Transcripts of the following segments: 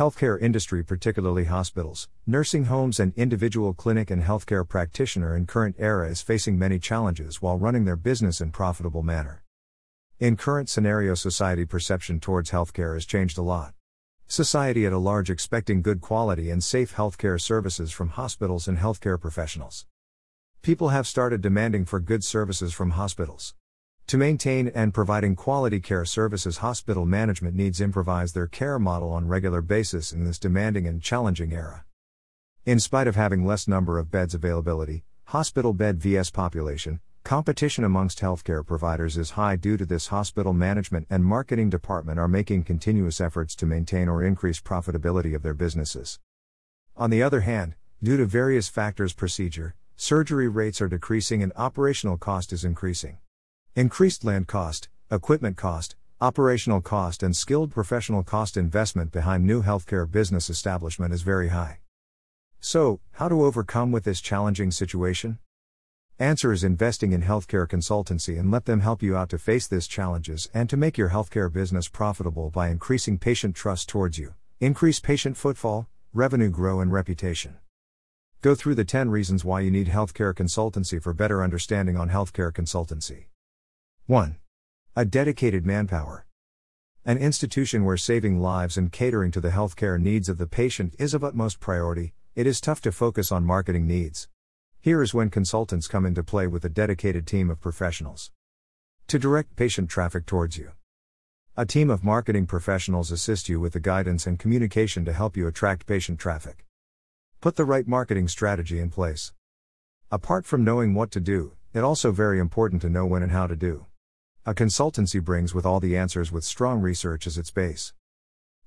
Healthcare industry, particularly hospitals, nursing homes, and individual clinic and healthcare practitioner in current era is facing many challenges while running their business in profitable manner. In current scenario society perception towards healthcare has changed a lot. Society at a large expecting good quality and safe healthcare services from hospitals and healthcare professionals. People have started demanding for good services from hospitals. To maintain and providing quality care services, hospital management needs improvise their care model on regular basis in this demanding and challenging era. In spite of having less number of beds availability, hospital bed vs population, competition amongst healthcare providers is high due to this hospital management and marketing department are making continuous efforts to maintain or increase profitability of their businesses. On the other hand, due to various factors procedure, surgery rates are decreasing and operational cost is increasing. Increased land cost, equipment cost, operational cost, and skilled professional cost investment behind new healthcare business establishment is very high. So, how to overcome with this challenging situation? Answer is investing in healthcare consultancy and let them help you out to face these challenges and to make your healthcare business profitable by increasing patient trust towards you, increase patient footfall, revenue grow and reputation. Go through the 10 reasons why you need healthcare consultancy for better understanding on healthcare consultancy. 1. A dedicated manpower. An institution where saving lives and catering to the healthcare needs of the patient is of utmost priority, it is tough to focus on marketing needs. Here is when consultants come into play with a dedicated team of professionals. To direct patient traffic towards you. A team of marketing professionals assist you with the guidance and communication to help you attract patient traffic. Put the right marketing strategy in place. Apart from knowing what to do, it also very important to know when and how to do. A consultancy brings with all the answers with strong research as its base.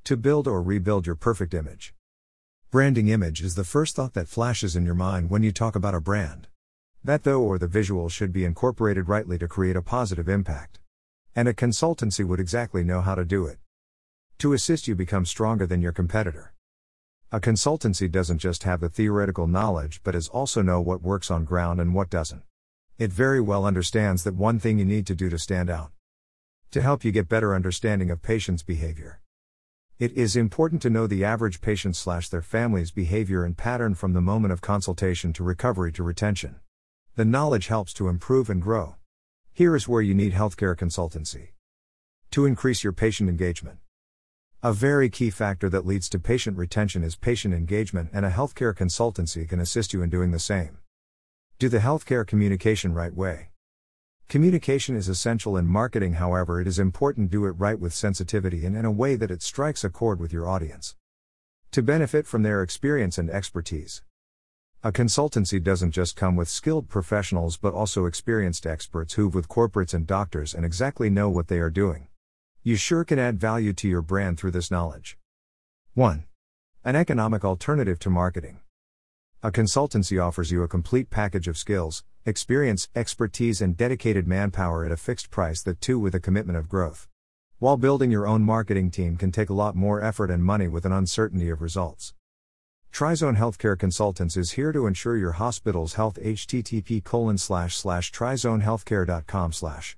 To build or rebuild your perfect image. Branding image is the first thought that flashes in your mind when you talk about a brand. That though or the visual should be incorporated rightly to create a positive impact. And a consultancy would exactly know how to do it. To assist you become stronger than your competitor. A consultancy doesn't just have the theoretical knowledge but is also know what works on ground and what doesn't. It very well understands that one thing you need to do to stand out. To help you get better understanding of patients' behavior. It is important to know the average patient slash their family's behavior and pattern from the moment of consultation to recovery to retention. The knowledge helps to improve and grow. Here is where you need healthcare consultancy. To increase your patient engagement. A very key factor that leads to patient retention is patient engagement, and a healthcare consultancy can assist you in doing the same. Do the healthcare communication right way. Communication is essential in marketing, however, it is important do it right with sensitivity and in a way that it strikes a chord with your audience. To benefit from their experience and expertise. A consultancy doesn't just come with skilled professionals but also experienced experts who've with corporates and doctors and exactly know what they are doing. You sure can add value to your brand through this knowledge. 1. An economic alternative to marketing. A consultancy offers you a complete package of skills, experience, expertise, and dedicated manpower at a fixed price that too with a commitment of growth. While building your own marketing team can take a lot more effort and money with an uncertainty of results. Trizone Healthcare Consultants is here to ensure your hospital's health http colon slash slash trizonehealthcare.com slash